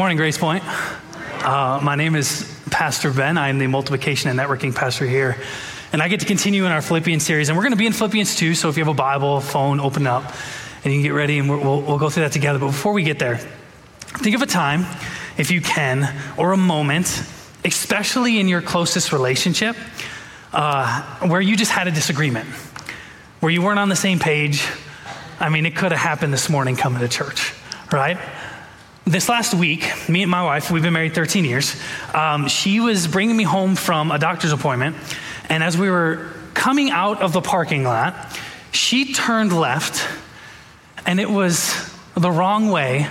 Morning, Grace Point. Uh, my name is Pastor Ben. I'm the multiplication and networking pastor here. And I get to continue in our Philippians series. And we're going to be in Philippians 2. So if you have a Bible, phone, open up and you can get ready and we'll, we'll go through that together. But before we get there, think of a time, if you can, or a moment, especially in your closest relationship, uh, where you just had a disagreement, where you weren't on the same page. I mean, it could have happened this morning coming to church, right? This last week, me and my wife, we've been married 13 years, um, she was bringing me home from a doctor's appointment. And as we were coming out of the parking lot, she turned left, and it was the wrong way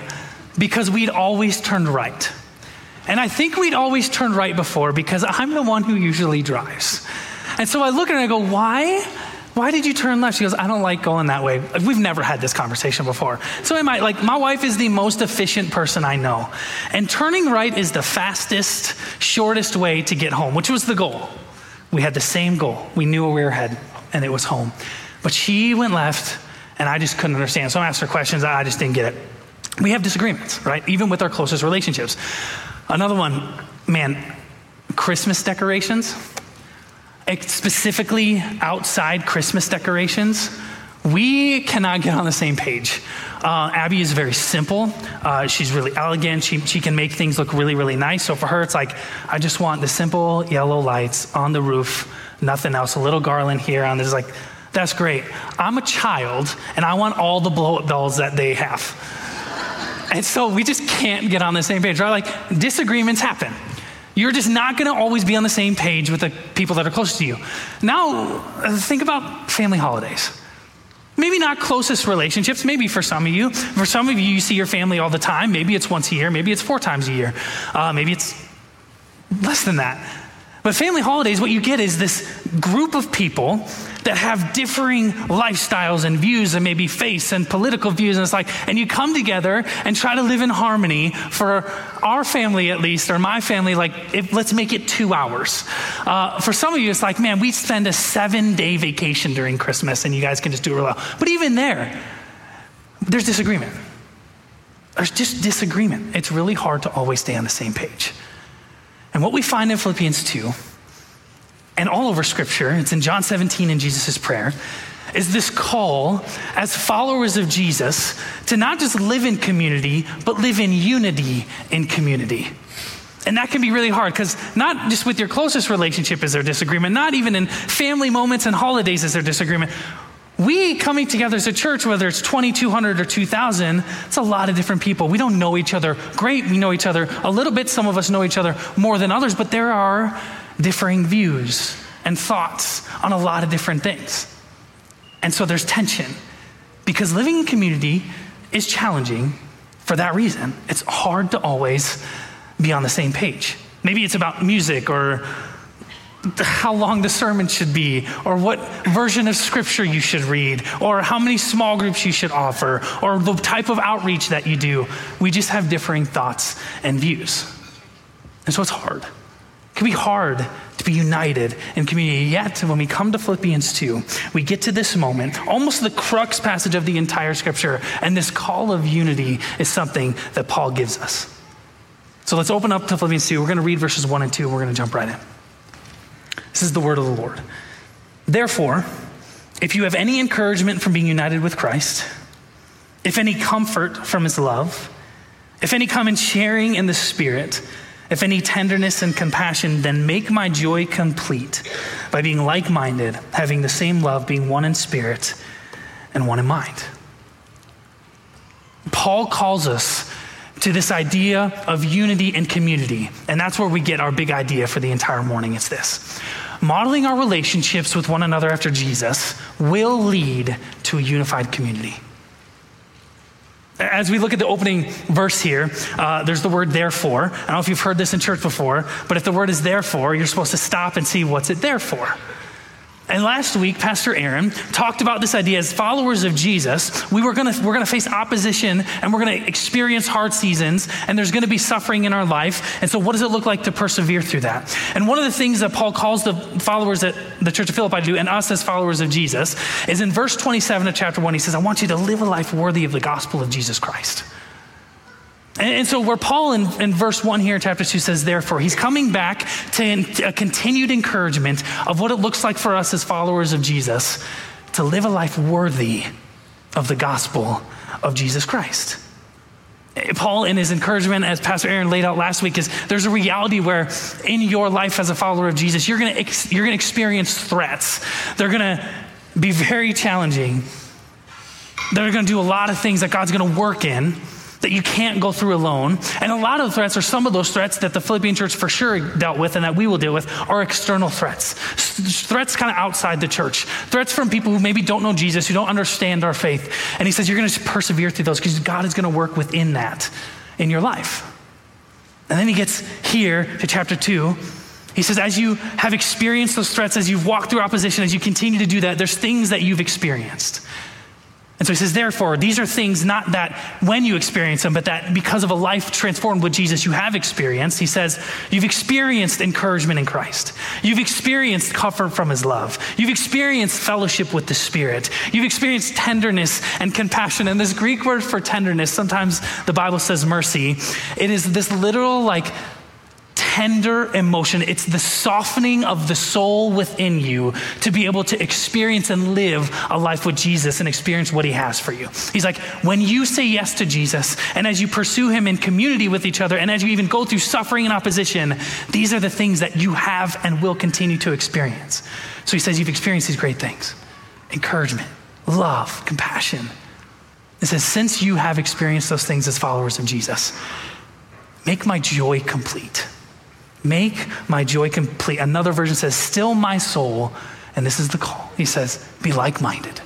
because we'd always turned right. And I think we'd always turned right before because I'm the one who usually drives. And so I look at her and I go, Why? Why did you turn left? She goes, I don't like going that way. We've never had this conversation before. So I might, like, my wife is the most efficient person I know. And turning right is the fastest, shortest way to get home, which was the goal. We had the same goal. We knew where we were headed, and it was home. But she went left, and I just couldn't understand. So I asked her questions. I just didn't get it. We have disagreements, right? Even with our closest relationships. Another one, man, Christmas decorations specifically outside Christmas decorations, we cannot get on the same page. Uh, Abby is very simple. Uh, she's really elegant. She, she can make things look really, really nice. So for her, it's like, I just want the simple yellow lights on the roof, nothing else, a little garland here on this. Like, that's great. I'm a child and I want all the blow up dolls that they have. And so we just can't get on the same page, right? Like, disagreements happen. You're just not going to always be on the same page with the people that are close to you. Now, think about family holidays. Maybe not closest relationships, maybe for some of you. For some of you, you see your family all the time. Maybe it's once a year, maybe it's four times a year, uh, maybe it's less than that. But family holidays, what you get is this group of people that have differing lifestyles and views and maybe faiths and political views. And it's like, and you come together and try to live in harmony for our family at least, or my family, like, if, let's make it two hours. Uh, for some of you, it's like, man, we spend a seven day vacation during Christmas and you guys can just do it real well. But even there, there's disagreement. There's just disagreement. It's really hard to always stay on the same page. And what we find in Philippians 2 and all over Scripture, it's in John 17 in Jesus' prayer, is this call as followers of Jesus to not just live in community, but live in unity in community. And that can be really hard because not just with your closest relationship is there disagreement, not even in family moments and holidays is there disagreement. We coming together as a church, whether it's 2,200 or 2,000, it's a lot of different people. We don't know each other great. We know each other a little bit. Some of us know each other more than others, but there are differing views and thoughts on a lot of different things. And so there's tension because living in community is challenging for that reason. It's hard to always be on the same page. Maybe it's about music or how long the sermon should be, or what version of scripture you should read, or how many small groups you should offer, or the type of outreach that you do. We just have differing thoughts and views. And so it's hard can be hard to be united in community. Yet, when we come to Philippians 2, we get to this moment, almost the crux passage of the entire scripture, and this call of unity is something that Paul gives us. So let's open up to Philippians 2. We're going to read verses 1 and 2, and we're going to jump right in. This is the word of the Lord. Therefore, if you have any encouragement from being united with Christ, if any comfort from his love, if any common sharing in the Spirit, if any tenderness and compassion, then make my joy complete by being like minded, having the same love, being one in spirit and one in mind. Paul calls us to this idea of unity and community, and that's where we get our big idea for the entire morning. It's this modeling our relationships with one another after Jesus will lead to a unified community. As we look at the opening verse here, uh, there's the word therefore. I don't know if you've heard this in church before, but if the word is therefore, you're supposed to stop and see what's it there for. And last week, Pastor Aaron talked about this idea as followers of Jesus, we were gonna, we're gonna face opposition and we're gonna experience hard seasons and there's gonna be suffering in our life. And so, what does it look like to persevere through that? And one of the things that Paul calls the followers at the Church of Philippi to do, and us as followers of Jesus, is in verse 27 of chapter 1, he says, I want you to live a life worthy of the gospel of Jesus Christ. And, so, where Paul in, in, verse 1 here, chapter 2 says, therefore, he's coming back to a continued encouragement of what it looks like for us as followers of Jesus to live a life worthy of the gospel of Jesus Christ. Eh, Paul, in his encouragement, as Pastor Aaron laid out last week, is there's a reality where in your life as a follower of Jesus, you're going ex- to experience threats. They're going to be very challenging. They're going to do a lot of things that God's going to work in that you can't go through alone. And a lot of the threats, or some of those threats that the Philippian church for sure dealt with and that we will deal with, are external threats. Threats kind of outside the church. Threats from people who maybe don't know Jesus, who don't understand our faith. And he says, You're going to persevere through those because God is going to work within that in your life. And then he gets here to chapter 2. He says, as you have experienced those threats, as you've walked through opposition, as you continue to do that, there's things that you've experienced. And so he says, therefore, these are things not that when you experience them, but that because of a life transformed with Jesus you have experienced. He says, you've experienced encouragement in Christ. You've experienced comfort from his love. You've experienced fellowship with the Spirit. You've experienced tenderness and compassion. And this Greek word for tenderness, sometimes the Bible says mercy, it is this literal, like, tender emotion. It's the softening of the soul within you to be able to experience and live a life with Jesus and experience what he has for you. He's like, when you say yes to Jesus, and as you pursue him in community with each other, and as you even go through suffering and opposition, these are the things that you have and will continue to experience. So he says, You've experienced these great things encouragement, love, compassion. It says, Since you have experienced those things as followers of Jesus, make my joy complete. Make my joy complete. Another version says, Still my soul. And this is the call. He says, Be like minded,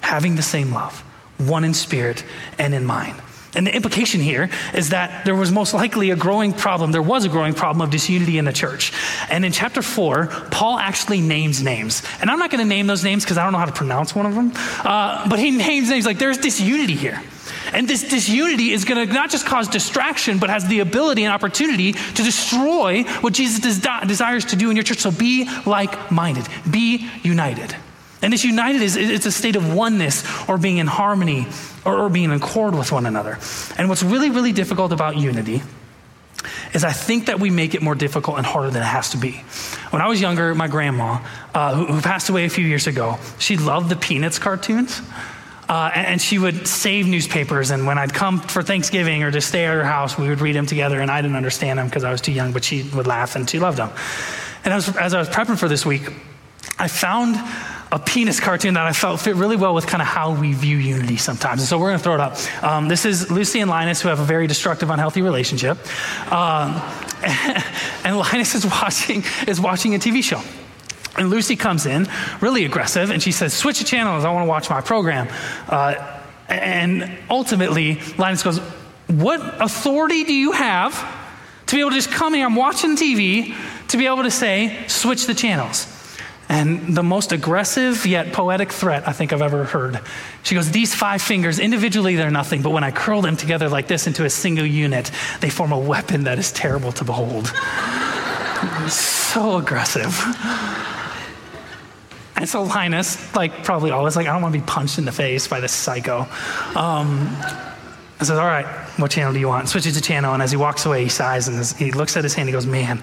having the same love, one in spirit and in mind. And the implication here is that there was most likely a growing problem. There was a growing problem of disunity in the church. And in chapter four, Paul actually names names. And I'm not going to name those names because I don't know how to pronounce one of them. Uh, but he names names like there's disunity here. And this disunity is going to not just cause distraction, but has the ability and opportunity to destroy what Jesus des- desires to do in your church. So be like minded, be united. And this united is it's a state of oneness or being in harmony or, or being in accord with one another. And what's really, really difficult about unity is I think that we make it more difficult and harder than it has to be. When I was younger, my grandma, uh, who, who, passed away a few years ago, she loved the Peanuts cartoons. Uh, and, she would save newspapers. And when I'd come for Thanksgiving or to stay at her house, we would read them together. And I didn't understand them because I was too young, but she would laugh and she loved them. And as, as I was prepping for this week, I found a Peanuts cartoon that I felt fit really well with kind of how we view unity sometimes. And so we're going to throw it up. Um, this is Lucy and Linus, who have a very destructive, unhealthy relationship. Um, and Linus is watching, is watching a TV show. And Lucy comes in, really aggressive, and she says, Switch the channels, I want to watch my program. Uh, and ultimately, Linus goes, What authority do you have to be able to just come here, I'm watching TV, to be able to say, Switch the channels? And the most aggressive yet poetic threat I think I've ever heard. She goes, These five fingers, individually they're nothing, but when I curl them together like this into a single unit, they form a weapon that is terrible to behold. so aggressive. And so Linus, like probably always, like, I don't want to be punched in the face by this psycho. Um, I says, All right, what channel do you want? Switches to channel. And as he walks away, he sighs and he looks at his hand. He goes, Man,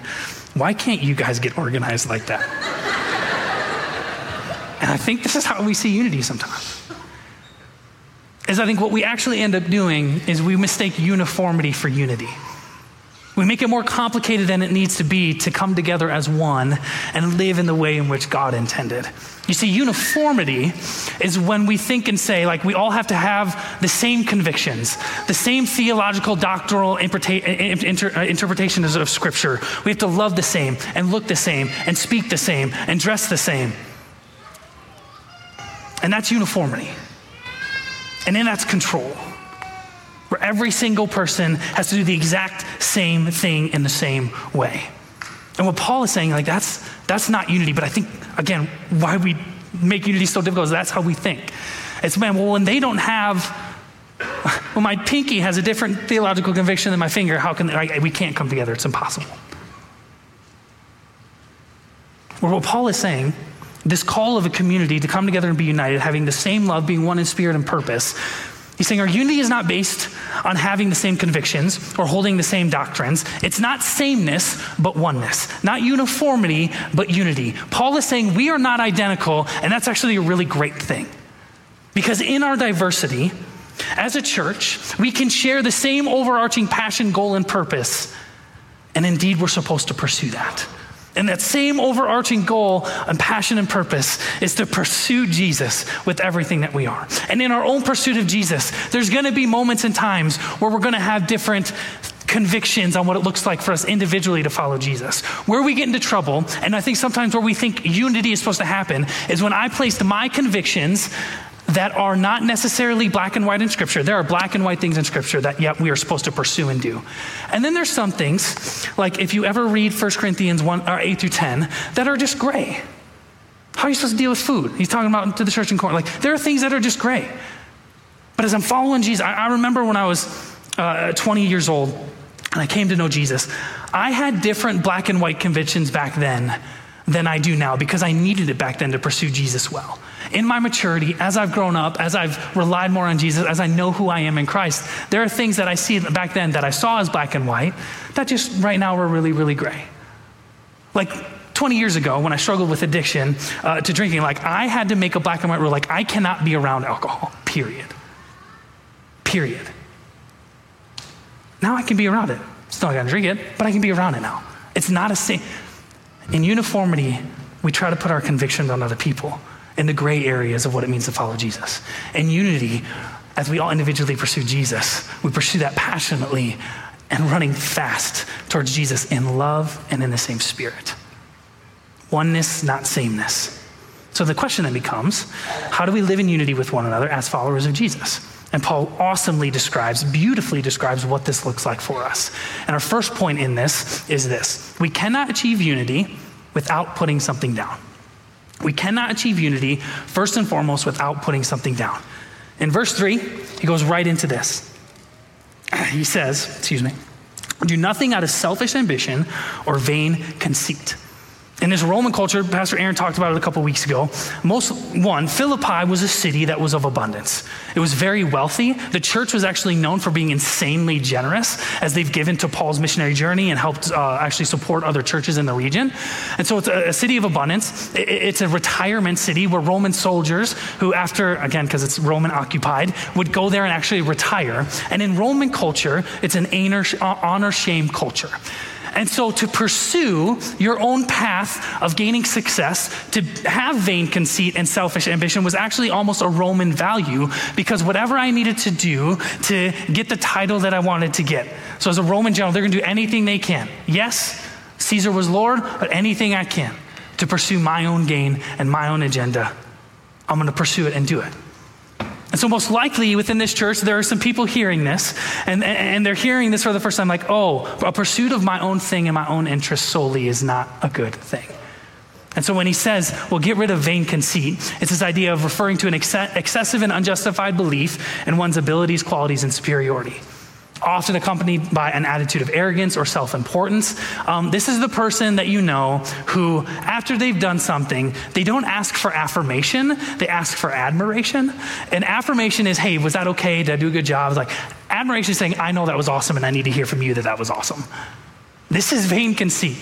why can't you guys get organized like that? and I think this is how we see unity sometimes. Is I think what we actually end up doing is we mistake uniformity for unity. We make it more complicated than it needs to be to come together as one and live in the way in which God intended. You see, uniformity is when we think and say, like, we all have to have the same convictions, the same theological, doctrinal interpretations uh, interpretation of Scripture. We have to love the same and look the same and speak the same and dress the same. And that's uniformity. And then that's control where every single person has to do the exact same thing in the same way. And what Paul is saying, like, that's, that's not unity, but I think, again, why we make unity so difficult is that's how we think. It's, man, well, when they don't have, well, my pinky has a different theological conviction than my finger, how can, we can't come together? It's impossible. Well, what Paul is saying, this call of a community to come together and be united, having the same love, being one in spirit and purpose, He's saying our unity is not based on having the same convictions or holding the same doctrines. It's not sameness, but oneness. Not uniformity, but unity. Paul is saying we are not identical, and that's actually a really great thing. Because in our diversity, as a church, we can share the same overarching passion, goal, and purpose. And indeed, we're supposed to pursue that. And that same overarching goal and passion and purpose is to pursue Jesus with everything that we are. And in our own pursuit of Jesus, there's going to be moments and times where we're going to have different convictions on what it looks like for us individually to follow Jesus. Where we get into trouble, and I think sometimes where we think unity is supposed to happen, is when I placed my convictions that are not necessarily black and white in Scripture. There are black and white things in Scripture that, yet, we are supposed to pursue and do. And then there's some things, like if you ever read 1 Corinthians 1, or 8 through 10, that are just gray. How are you supposed to deal with food? He's talking about to the church in Corinth. Like, there are things that are just gray. But as I'm following Jesus, I, I remember when I was uh, 20 years old and I came to know Jesus, I had different black and white convictions back then than I do now because I needed it back then to pursue Jesus well in my maturity, as I've grown up, as I've relied more on Jesus, as I know who I am in Christ, there are things that I see back then that I saw as black and white that just right now are really, really gray. Like 20 years ago, when I struggled with addiction uh, to drinking, like I had to make a black and white rule, like I cannot be around alcohol, period. Period. Now I can be around it. Still, I gotta drink it, but I can be around it now. It's not a same. In uniformity, we try to put our convictions on other people in the gray areas of what it means to follow Jesus. In unity, as we all individually pursue Jesus, we pursue that passionately and running fast towards Jesus in love and in the same spirit. Oneness, not sameness. So the question then becomes how do we live in unity with one another as followers of Jesus? And Paul awesomely describes, beautifully describes what this looks like for us. And our first point in this is this we cannot achieve unity without putting something down. We cannot achieve unity, first and foremost, without putting something down. In verse 3, he goes right into this. He says, excuse me, do nothing out of selfish ambition or vain conceit in this Roman culture, Pastor Aaron talked about it a couple weeks ago. Most one, Philippi was a city that was of abundance. It was very wealthy. The church was actually known for being insanely generous as they've given to Paul's missionary journey and helped uh, actually support other churches in the region. And so it's a, a city of abundance. It, it's a retirement city where Roman soldiers, who after, again, because it's Roman occupied, would go there and actually retire. And in Roman culture, it's an honor shame culture. And so, to pursue your own path of gaining success, to have vain conceit and selfish ambition was actually almost a Roman value because whatever I needed to do to get the title that I wanted to get. So, as a Roman general, they're going to do anything they can. Yes, Caesar was Lord, but anything I can to pursue my own gain and my own agenda, I'm going to pursue it and do it. And so, most likely within this church, there are some people hearing this, and, and they're hearing this for the first time like, oh, a pursuit of my own thing and my own interest solely is not a good thing. And so, when he says, well, get rid of vain conceit, it's this idea of referring to an ex- excessive and unjustified belief in one's abilities, qualities, and superiority often accompanied by an attitude of arrogance or self importance. Um, this is the person that you know who, after they've done something, they don't ask for affirmation, they ask for admiration. And affirmation is, hey, was that okay? Did I do a good job? Like, admiration is saying, I know that was awesome and I need to hear from you that that was awesome. This is vain conceit.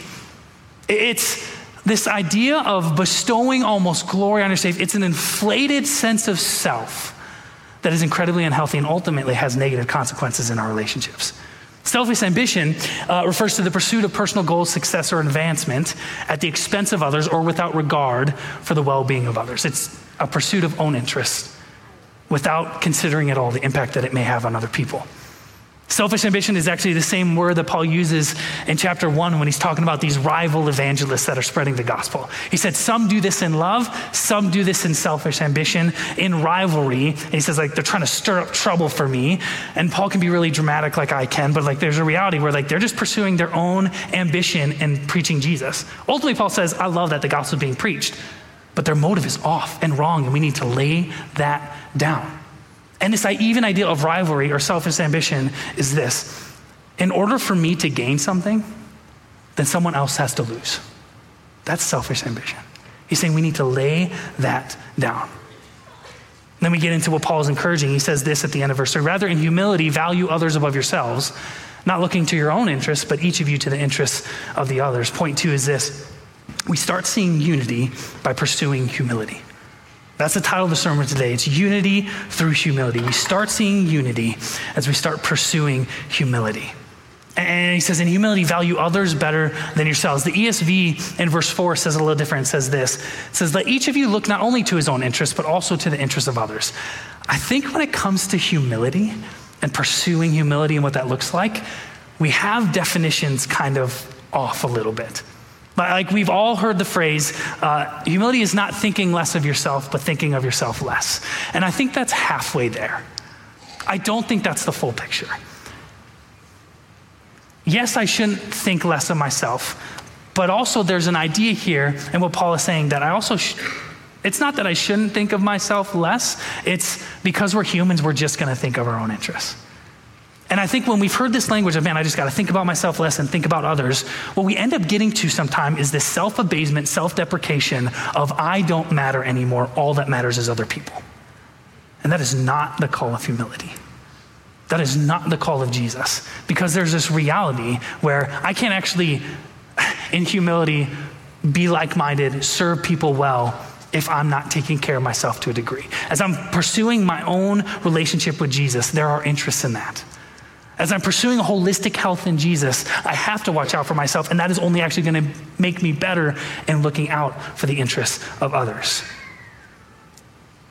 It's this idea of bestowing almost glory on yourself, it's an inflated sense of self that is incredibly unhealthy and ultimately has negative consequences in our relationships. Selfish ambition uh, refers to the pursuit of personal goals, success, or advancement at the expense of others or without regard for the well being of others. It's a pursuit of own interest without considering at all the impact that it may have on other people. Selfish ambition is actually the same word that Paul uses in chapter one when he's talking about these rival evangelists that are spreading the gospel. He said, Some do this in love, some do this in selfish ambition, in rivalry. And he says, like, they're trying to stir up trouble for me. And Paul can be really dramatic like I can, but like, there's a reality where like they're just pursuing their own ambition and preaching Jesus. Ultimately, Paul says, I love that the gospel is being preached, but their motive is off and wrong, and we need to lay that down. And this even idea of rivalry or selfish ambition is this in order for me to gain something, then someone else has to lose. That's selfish ambition. He's saying we need to lay that down. Then we get into what Paul is encouraging. He says this at the end of verse 3 Rather, in humility, value others above yourselves, not looking to your own interests, but each of you to the interests of the others. Point two is this we start seeing unity by pursuing humility. That's the title of the sermon today. It's unity through humility. We start seeing unity as we start pursuing humility. And he says, in humility, value others better than yourselves. The ESV in verse 4 says a little different. It says this It says, Let each of you look not only to his own interests, but also to the interests of others. I think when it comes to humility and pursuing humility and what that looks like, we have definitions kind of off a little bit. Like we've all heard the phrase, uh, humility is not thinking less of yourself, but thinking of yourself less. And I think that's halfway there. I don't think that's the full picture yes, I shouldn't think less of myself, but also there's an idea here, and what Paul is saying that I also, sh- it's not that I shouldn't think of myself less, it's because we're humans, we're just going to think of our own interests. And I think when we've heard this language of, man, I just got to think about myself less and think about others, what we end up getting to sometime is this self abasement, self deprecation of, I don't matter anymore. All that matters is other people. And that is not the call of humility. That is not the call of Jesus because there's this reality where I can't actually, in humility, be like minded, serve people well if I'm not taking care of myself to a degree. As I'm pursuing my own relationship with Jesus, there are interests in that. As I'm pursuing a holistic health in Jesus, I have to watch out for myself, and that is only actually going to make me better in looking out for the interests of others.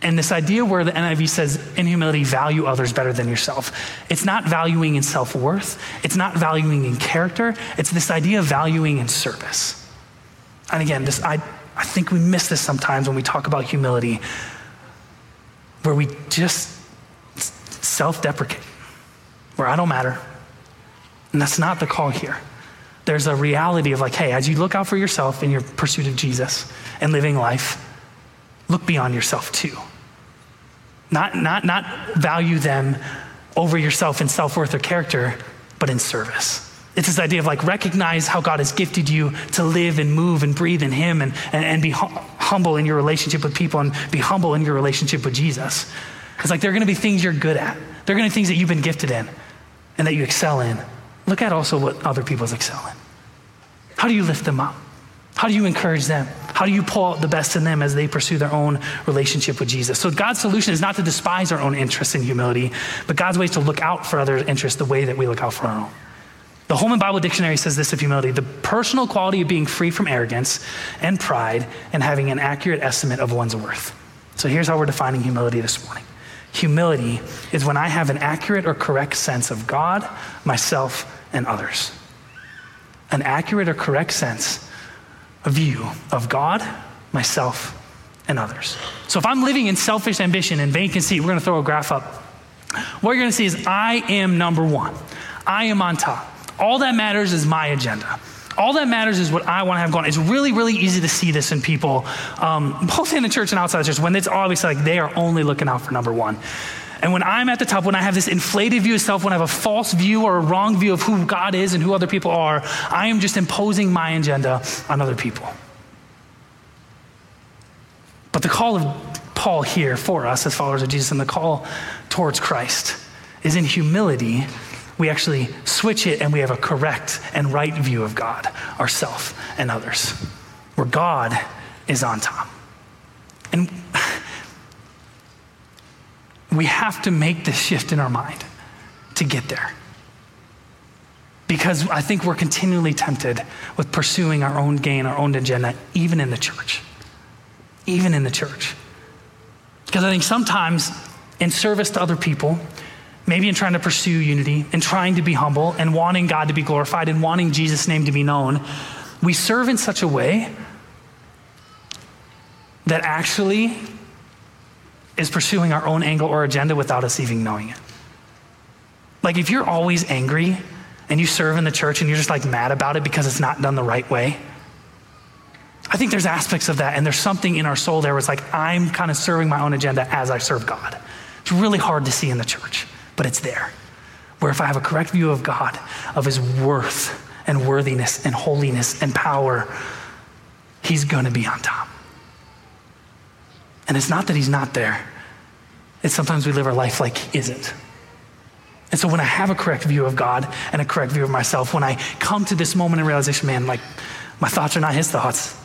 And this idea where the NIV says, in humility, value others better than yourself. It's not valuing in self worth, it's not valuing in character, it's this idea of valuing in service. And again, this, I, I think we miss this sometimes when we talk about humility, where we just self deprecate, where I don't matter. And that's not the call here. There's a reality of like, hey, as you look out for yourself in your pursuit of Jesus and living life, look beyond yourself too. Not, not, not value them over yourself in self worth or character, but in service. It's this idea of like recognize how God has gifted you to live and move and breathe in Him and, and, and be hum- humble in your relationship with people and be humble in your relationship with Jesus. It's like there are going to be things you're good at, there are going to be things that you've been gifted in and that you excel in. Look at also what other people's excel in. How do you lift them up? How do you encourage them? How do you pull out the best in them as they pursue their own relationship with Jesus? So, God's solution is not to despise our own interests in humility, but God's way is to look out for other interests the way that we look out for our own. The Holman Bible Dictionary says this of humility the personal quality of being free from arrogance and pride and having an accurate estimate of one's worth. So, here's how we're defining humility this morning humility is when I have an accurate or correct sense of God, myself, and others. An accurate or correct sense a view of God, myself, and others. So if I'm living in selfish ambition and vain conceit, we're going to throw a graph up. What you're going to see is I am number one. I am on top. All that matters is my agenda. All that matters is what I want to have going. It's really, really easy to see this in people, um, both in the church and outside the church, when it's obviously like they are only looking out for number one. And when I'm at the top, when I have this inflated view of self, when I have a false view or a wrong view of who God is and who other people are, I am just imposing my agenda on other people. But the call of Paul here for us as followers of Jesus and the call towards Christ is in humility, we actually switch it and we have a correct and right view of God, ourself, and others, where God is on top. And we have to make this shift in our mind to get there. Because I think we're continually tempted with pursuing our own gain, our own agenda, even in the church. Even in the church. Because I think sometimes, in service to other people, maybe in trying to pursue unity and trying to be humble and wanting God to be glorified and wanting Jesus' name to be known, we serve in such a way that actually is pursuing our own angle or agenda without us even knowing it. Like if you're always angry and you serve in the church and you're just like mad about it because it's not done the right way, I think there's aspects of that, and there's something in our soul there it's like, I'm kind of serving my own agenda as I serve God. It's really hard to see in the church, but it's there. Where if I have a correct view of God, of his worth and worthiness and holiness and power, he's going to be on top. And it's not that he's not there, it's sometimes we live our life like He isn't. And so when I have a correct view of God and a correct view of myself, when I come to this moment of realization, man, like my thoughts are not His thoughts,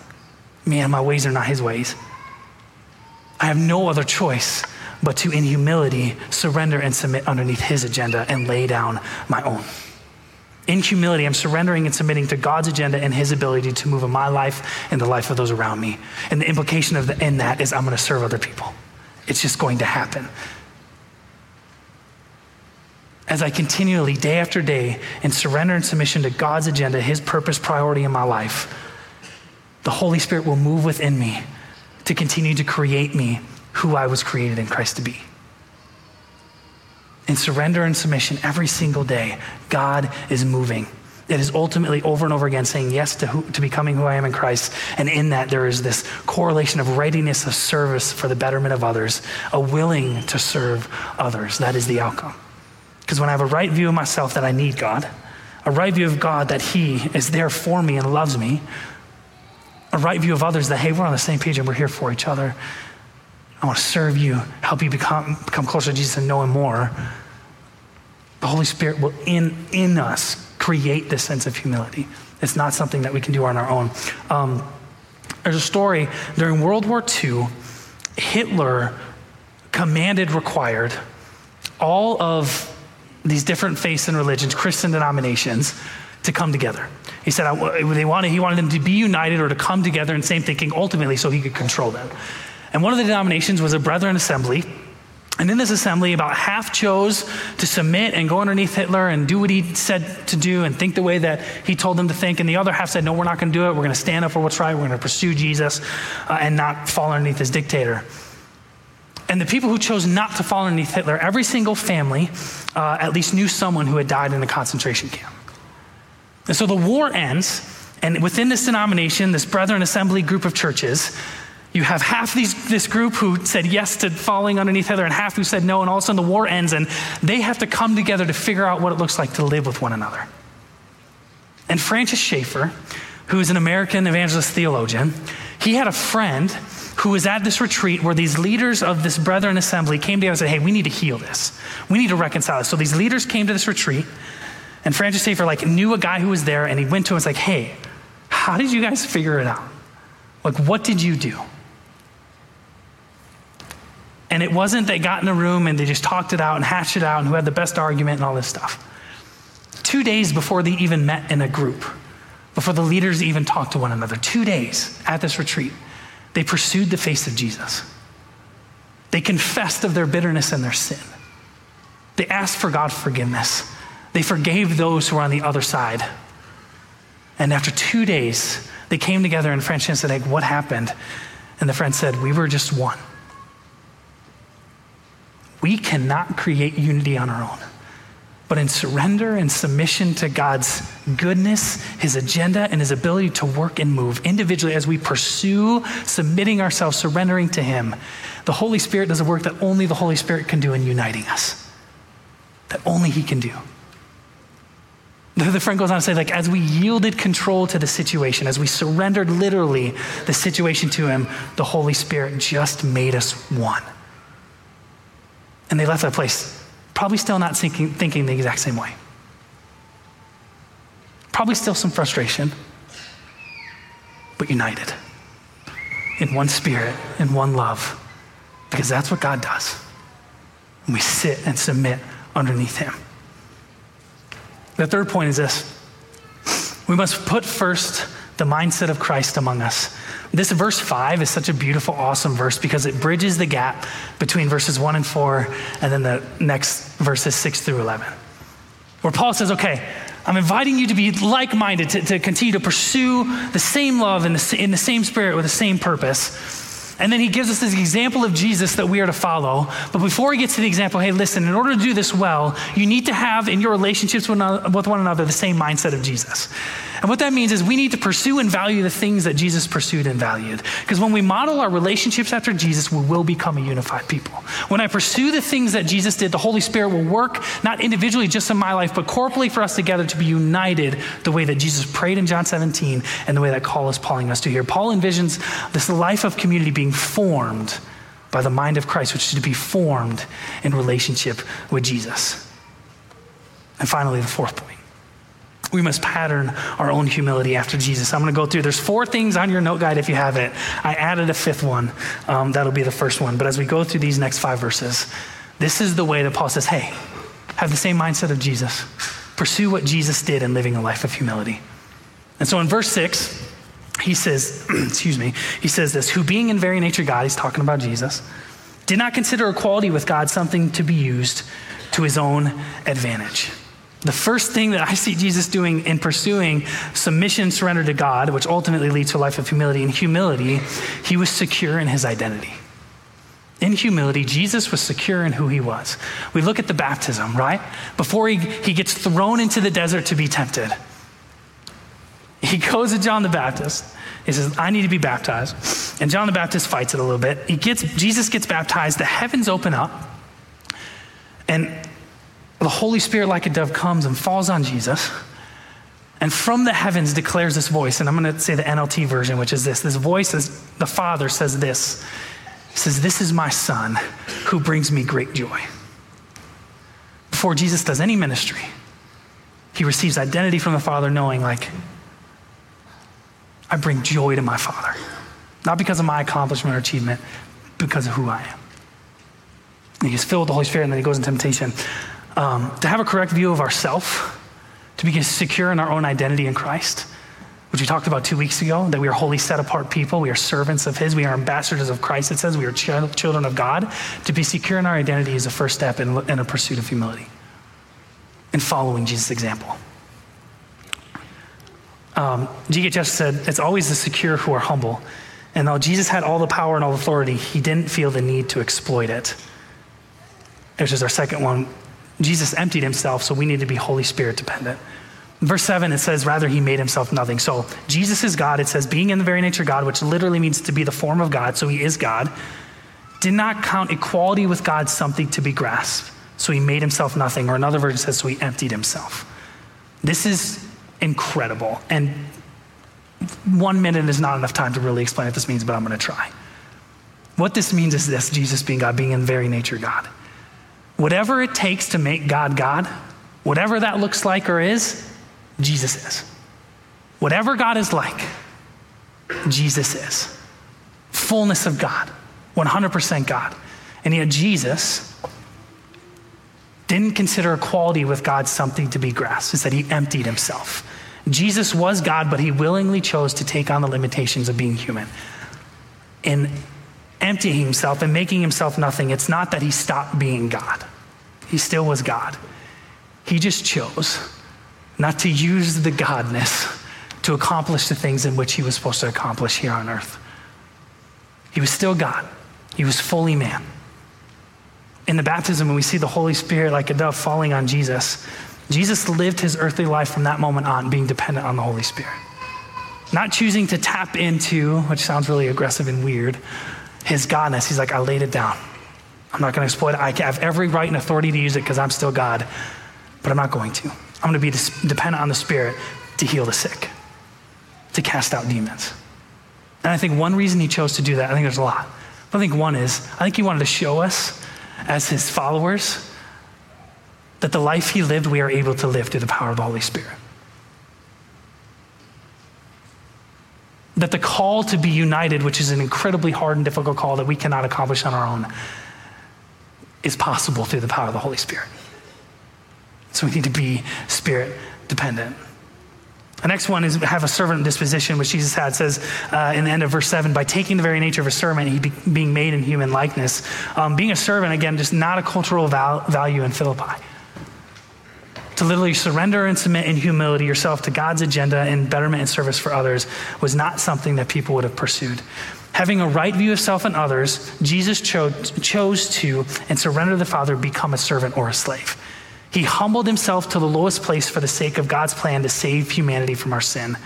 man, my ways are not His ways. I have no other choice but to, in humility, surrender and submit underneath His agenda and lay down my own. In humility, I'm surrendering and submitting to God's agenda and His ability to move in my life and the life of those around me. And the implication of the, in that is I'm going to serve other people. It's just going to happen. As I continually, day after day, in surrender and submission to God's agenda, His purpose, priority in my life, the Holy Spirit will move within me to continue to create me who I was created in Christ to be. In surrender and submission every single day, God is moving. It is ultimately over and over again saying yes to, who, to becoming who I am in Christ. And in that, there is this correlation of readiness of service for the betterment of others, a willing to serve others. That is the outcome. Because when I have a right view of myself that I need God, a right view of God that He is there for me and loves me, a right view of others that, hey, we're on the same page and we're here for each other. I want to serve you, help you become, become closer to Jesus and know Him more. The Holy Spirit will, in, in us, create this sense of humility. It's not something that we can do on our own. Um, there's a story during World War II, Hitler commanded, required all of these different faiths and religions, Christian denominations, to come together. He said they wanted, he wanted them to be united or to come together in same thinking ultimately so he could control them. And one of the denominations was a Brethren Assembly. And in this assembly, about half chose to submit and go underneath Hitler and do what he said to do and think the way that he told them to think. And the other half said, no, we're not going to do it. We're going to stand up for what's right. We're going to pursue Jesus uh, and not fall underneath his dictator. And the people who chose not to fall underneath Hitler, every single family uh, at least knew someone who had died in a concentration camp. And so the war ends, and within this denomination, this Brethren Assembly group of churches, you have half these, this group who said yes to falling underneath Hitler and half who said no, and all of a sudden the war ends, and they have to come together to figure out what it looks like to live with one another. And Francis Schaeffer, who is an American evangelist theologian, he had a friend who was at this retreat where these leaders of this Brethren Assembly came together and said, Hey, we need to heal this. We need to reconcile this. So these leaders came to this retreat. And Francis Schaeffer like knew a guy who was there and he went to him and was like, hey, how did you guys figure it out? Like, what did you do? And it wasn't they got in a room and they just talked it out and hashed it out and who had the best argument and all this stuff. Two days before they even met in a group, before the leaders even talked to one another, two days at this retreat, they pursued the face of Jesus. They confessed of their bitterness and their sin. They asked for God's forgiveness. They forgave those who were on the other side. And after two days, they came together and Francis said, hey, What happened? And the friend said, We were just one. We cannot create unity on our own. But in surrender and submission to God's goodness, His agenda, and His ability to work and move individually as we pursue submitting ourselves, surrendering to Him, the Holy Spirit does a work that only the Holy Spirit can do in uniting us, that only He can do. The friend goes on to say, like, as we yielded control to the situation, as we surrendered literally the situation to him, the Holy Spirit just made us one. And they left that place, probably still not thinking, thinking the exact same way. Probably still some frustration, but united in one spirit, in one love, because that's what God does. And we sit and submit underneath him. The third point is this we must put first the mindset of Christ among us. This verse 5 is such a beautiful, awesome verse because it bridges the gap between verses 1 and 4 and then the next verses 6 through 11. Where Paul says, okay, I'm inviting you to be like minded, to, to, continue to pursue the same love in the, in the same spirit with the same purpose. And then he gives us this example of Jesus that we are to follow. But before he gets to the example, hey, listen, in order to do this well, you need to have in your relationships with one another the same mindset of Jesus. And what that means is we need to pursue and value the things that Jesus pursued and valued. Because when we model our relationships after Jesus, we will become a unified people. When I pursue the things that Jesus did, the Holy Spirit will work not individually just in my life, but corporately for us together to be united the way that Jesus prayed in John 17 and the way that Paul is calling us to here. Paul envisions this life of community being formed by the mind of Christ, which is to be formed in relationship with Jesus. And finally, the fourth point. We must pattern our own humility after Jesus. I'm going to go through. There's four things on your note guide if you have it. I added a fifth one. Um, that'll be the first one. But as we go through these next five verses, this is the way that Paul says, hey, have the same mindset of Jesus. Pursue what Jesus did in living a life of humility. And so in verse six, he says, excuse me, he says this, who being in very nature God, he's talking about Jesus, did not consider equality with God something to be used to his own advantage. The first thing that I see Jesus doing in pursuing submission, surrender to God, which ultimately leads to a life of humility, in humility, he was secure in his identity. In humility, Jesus was secure in who he was. We look at the baptism, right? Before he, he gets thrown into the desert to be tempted, he goes to John the Baptist. He says, I need to be baptized. And John the Baptist fights it a little bit. He gets, Jesus gets baptized, the heavens open up, and the Holy Spirit, like a dove, comes and falls on Jesus. And from the heavens declares this voice. And I'm going to say the NLT version, which is this. This voice is the Father says this. He says, This is my son who brings me great joy. Before Jesus does any ministry, he receives identity from the Father, knowing, like, I bring joy to my Father. Not because of my accomplishment or achievement, because of who I am. And he's filled with the Holy Spirit, and then he goes in temptation. Um, to have a correct view of ourself, to be secure in our own identity in Christ, which we talked about two weeks ago, that we are holy, set apart people. We are servants of His. We are ambassadors of Christ. It says we are ch- children of God. To be secure in our identity is a first step in, in a pursuit of humility and following Jesus' example. Um. Chesterton said, It's always the secure who are humble. And though Jesus had all the power and all the authority, he didn't feel the need to exploit it. This is our second one. Jesus emptied himself, so we need to be Holy Spirit dependent. Verse 7, it says, rather, he made himself nothing. So Jesus is God. It says, being in the very nature of God, which literally means to be the form of God, so he is God, did not count equality with God something to be grasped. So he made himself nothing. Or another version says, so he emptied himself. This is incredible. And one minute is not enough time to really explain what this means, but I'm going to try. What this means is this Jesus being God, being in the very nature God. Whatever it takes to make God God, whatever that looks like or is, Jesus is. Whatever God is like, Jesus is. Fullness of God, 100% God. And yet, Jesus didn't consider equality with God something to be grasped. Instead, he emptied himself. Jesus was God, but he willingly chose to take on the limitations of being human. In emptying himself and making himself nothing, it's not that he stopped being God. He still was God. He just chose not to use the godness to accomplish the things in which he was supposed to accomplish here on earth. He was still God, he was fully man. In the baptism, when we see the Holy Spirit like a dove falling on Jesus, Jesus lived his earthly life from that moment on being dependent on the Holy Spirit. Not choosing to tap into, which sounds really aggressive and weird, his godness. He's like, I laid it down. I'm not going to exploit it. I have every right and authority to use it because I'm still God, but I'm not going to. I'm going to be dependent on the Spirit to heal the sick, to cast out demons. And I think one reason he chose to do that, I think there's a lot. But I think one is, I think he wanted to show us as his followers that the life he lived, we are able to live through the power of the Holy Spirit. That the call to be united, which is an incredibly hard and difficult call that we cannot accomplish on our own, is possible through the power of the Holy Spirit. So we need to be spirit dependent. The next one is have a servant disposition, which Jesus had. Says uh, in the end of verse 7 by taking the very nature of a servant, he be, being made in human likeness. Um, being a servant, again, just not a cultural val- value in Philippi. To literally surrender and submit in humility yourself to God's agenda and betterment and service for others was not something that people would have pursued. Having a right view of self and others, Jesus chose, to and surrender to the Father, become a servant or a slave. He humbled himself to the lowest place for the sake of God's plan to save humanity from our sin.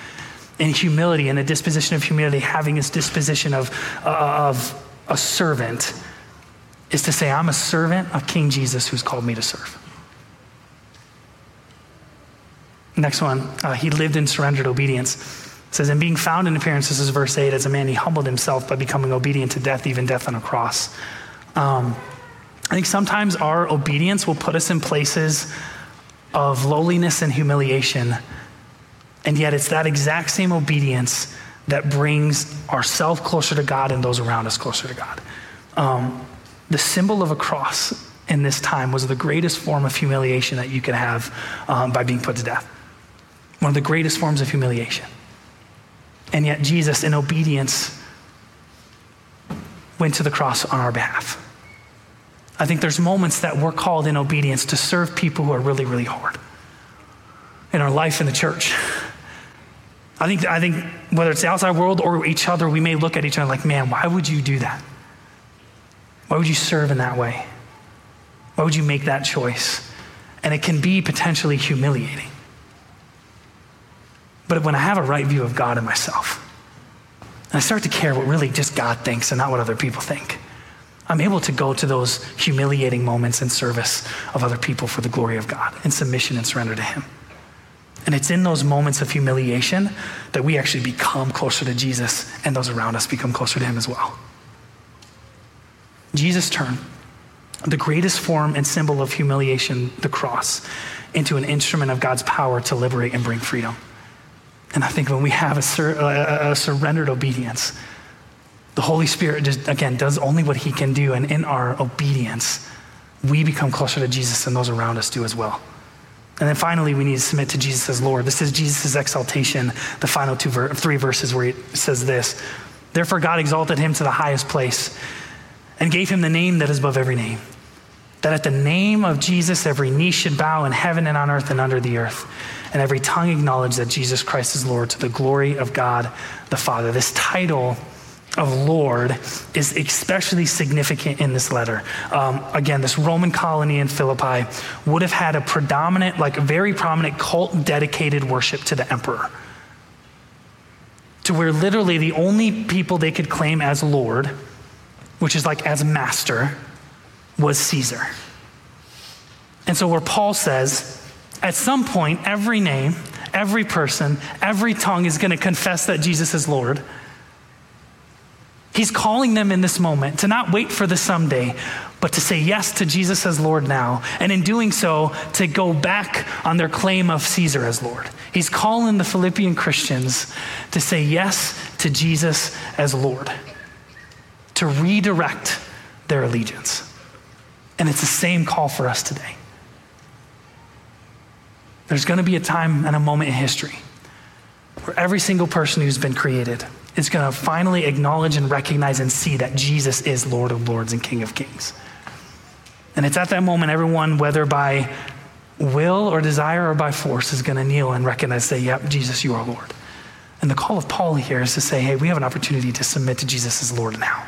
In humility, in a disposition of humility, having this disposition of, uh, of a servant, is to say, I'm a servant of King Jesus who's called me to serve. Next one, uh, he lived in surrendered obedience. It says, In being found in appearance, this is verse 8, as a man, he humbled himself by becoming obedient to death, even death on a cross. Um, I think sometimes our obedience will put us in places of lowliness and humiliation. And yet, it's that exact same obedience that brings ourselves closer to God and those around us closer to God. Um, the symbol of a cross in this time was the greatest form of humiliation that you could have um, by being put to death. One of the greatest forms of humiliation. And yet, Jesus, in obedience, went to the cross on our behalf. I think there's moments that we're called in obedience to serve people who are really, really hard in our life in the church. I think, I think whether it's the outside world or each other, we may look at each other like, man, why would you do that? Why would you serve in that way? Why would you make that choice? And it can be potentially humiliating. But when I have a right view of God and myself, and I start to care what really just God thinks and not what other people think, I'm able to go to those humiliating moments in service of other people for the glory of God, in submission and surrender to Him. And it's in those moments of humiliation that we actually become closer to Jesus and those around us become closer to Him as well. Jesus turned the greatest form and symbol of humiliation, the cross, into an instrument of God's power to liberate and bring freedom. And I think when we have a, sur- a, a surrendered obedience, the Holy Spirit just, again, does only what He can do. And in our obedience, we become closer to Jesus and those around us do as well. And then finally, we need to submit to Jesus as Lord. This is Jesus' exaltation, the final two ver- three verses where he says this Therefore, God exalted him to the highest place and gave him the name that is above every name. That at the name of Jesus, every knee should bow in heaven and on earth and under the earth, and every tongue acknowledge that Jesus Christ is Lord to the glory of God the Father. This title of Lord is especially significant in this letter. Um, again, this Roman colony in Philippi would have had a predominant, like very prominent cult dedicated worship to the emperor. To where literally the only people they could claim as Lord, which is like as master, was Caesar. And so, where Paul says, at some point, every name, every person, every tongue is going to confess that Jesus is Lord He's calling them in this moment to not wait for the someday, but to say yes to Jesus as Lord now. And in doing so, to go back on their claim of Caesar as Lord. He's calling the Philippian Christians to say yes to Jesus as Lord, to redirect their allegiance. And it's the same call for us today. There's going to be a time and a moment in history where every single person who's been created is going to finally acknowledge and recognize and see that Jesus is Lord of Lords and King of Kings. And it's at that moment, everyone, whether by will or desire or by force, is going to kneel and recognize, say, Yep, Jesus, you are Lord. And the call of Paul here is to say, Hey, we have an opportunity to submit to Jesus as Lord now.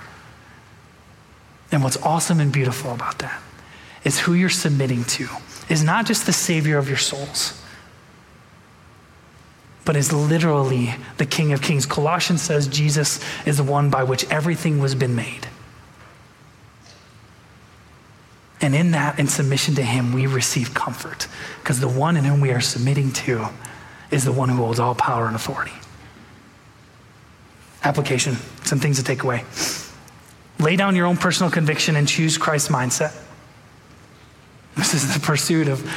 And what's awesome and beautiful about that is who you're submitting to is not just the Savior of your souls but is literally the King of Kings. Colossians says Jesus is the one by which everything was been made. And in that, in submission to Him, we receive comfort because the one in whom we are submitting to is the one who holds all power and authority. Application, some things to take away. Lay down your own personal conviction and choose Christ's mindset. This is the pursuit of,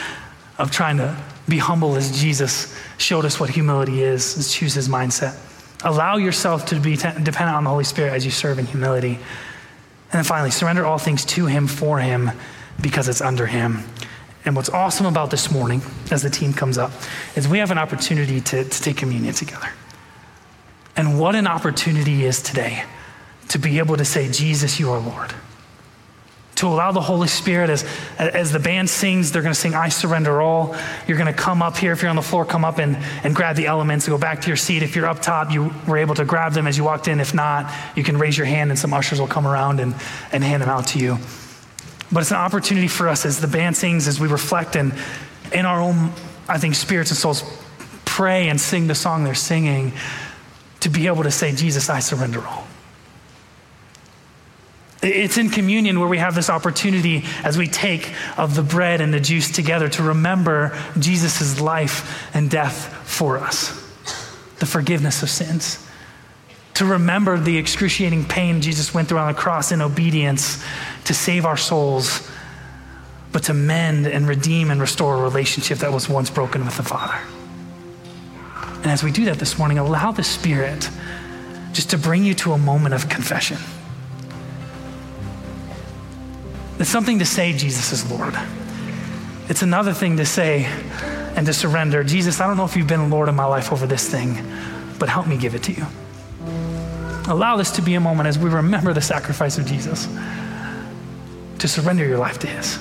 of trying to be humble as Jesus showed us what humility is, is choose his mindset. Allow yourself to be dependent on the Holy Spirit as you serve in humility. And then finally, surrender all things to him, for him, because it's under him. And what's awesome about this morning, as the team comes up, is we have an opportunity to, to take communion together. And what an opportunity is today to be able to say, Jesus, you are Lord to allow the Holy Spirit, as, as the band sings, they're going to sing, I surrender all. You're going to come up here. If you're on the floor, come up and, and grab the elements, and go back to your seat. If you're up top, you were able to grab them as you walked in. If not, you can raise your hand and some ushers will come around and, and hand them out to you. But it's an opportunity for us as the band sings, as we reflect and in our own, I think, spirits and souls pray and sing the song they're singing to be able to say, Jesus, I surrender all. It's in communion where we have this opportunity as we take of the bread and the juice together to remember Jesus' life and death for us. the forgiveness of sins, to remember the excruciating pain Jesus went through on the cross in obedience to save our souls, but to mend and redeem and restore a relationship that was once broken with the Father. And as we do that this morning, allow the Spirit just to bring you to a moment of confession. It's something to say Jesus is Lord. It's another thing to say and to surrender Jesus, I don't know if you've been Lord of my life over this thing, but help me give it to you. Allow this to be a moment as we remember the sacrifice of Jesus to surrender your life to His.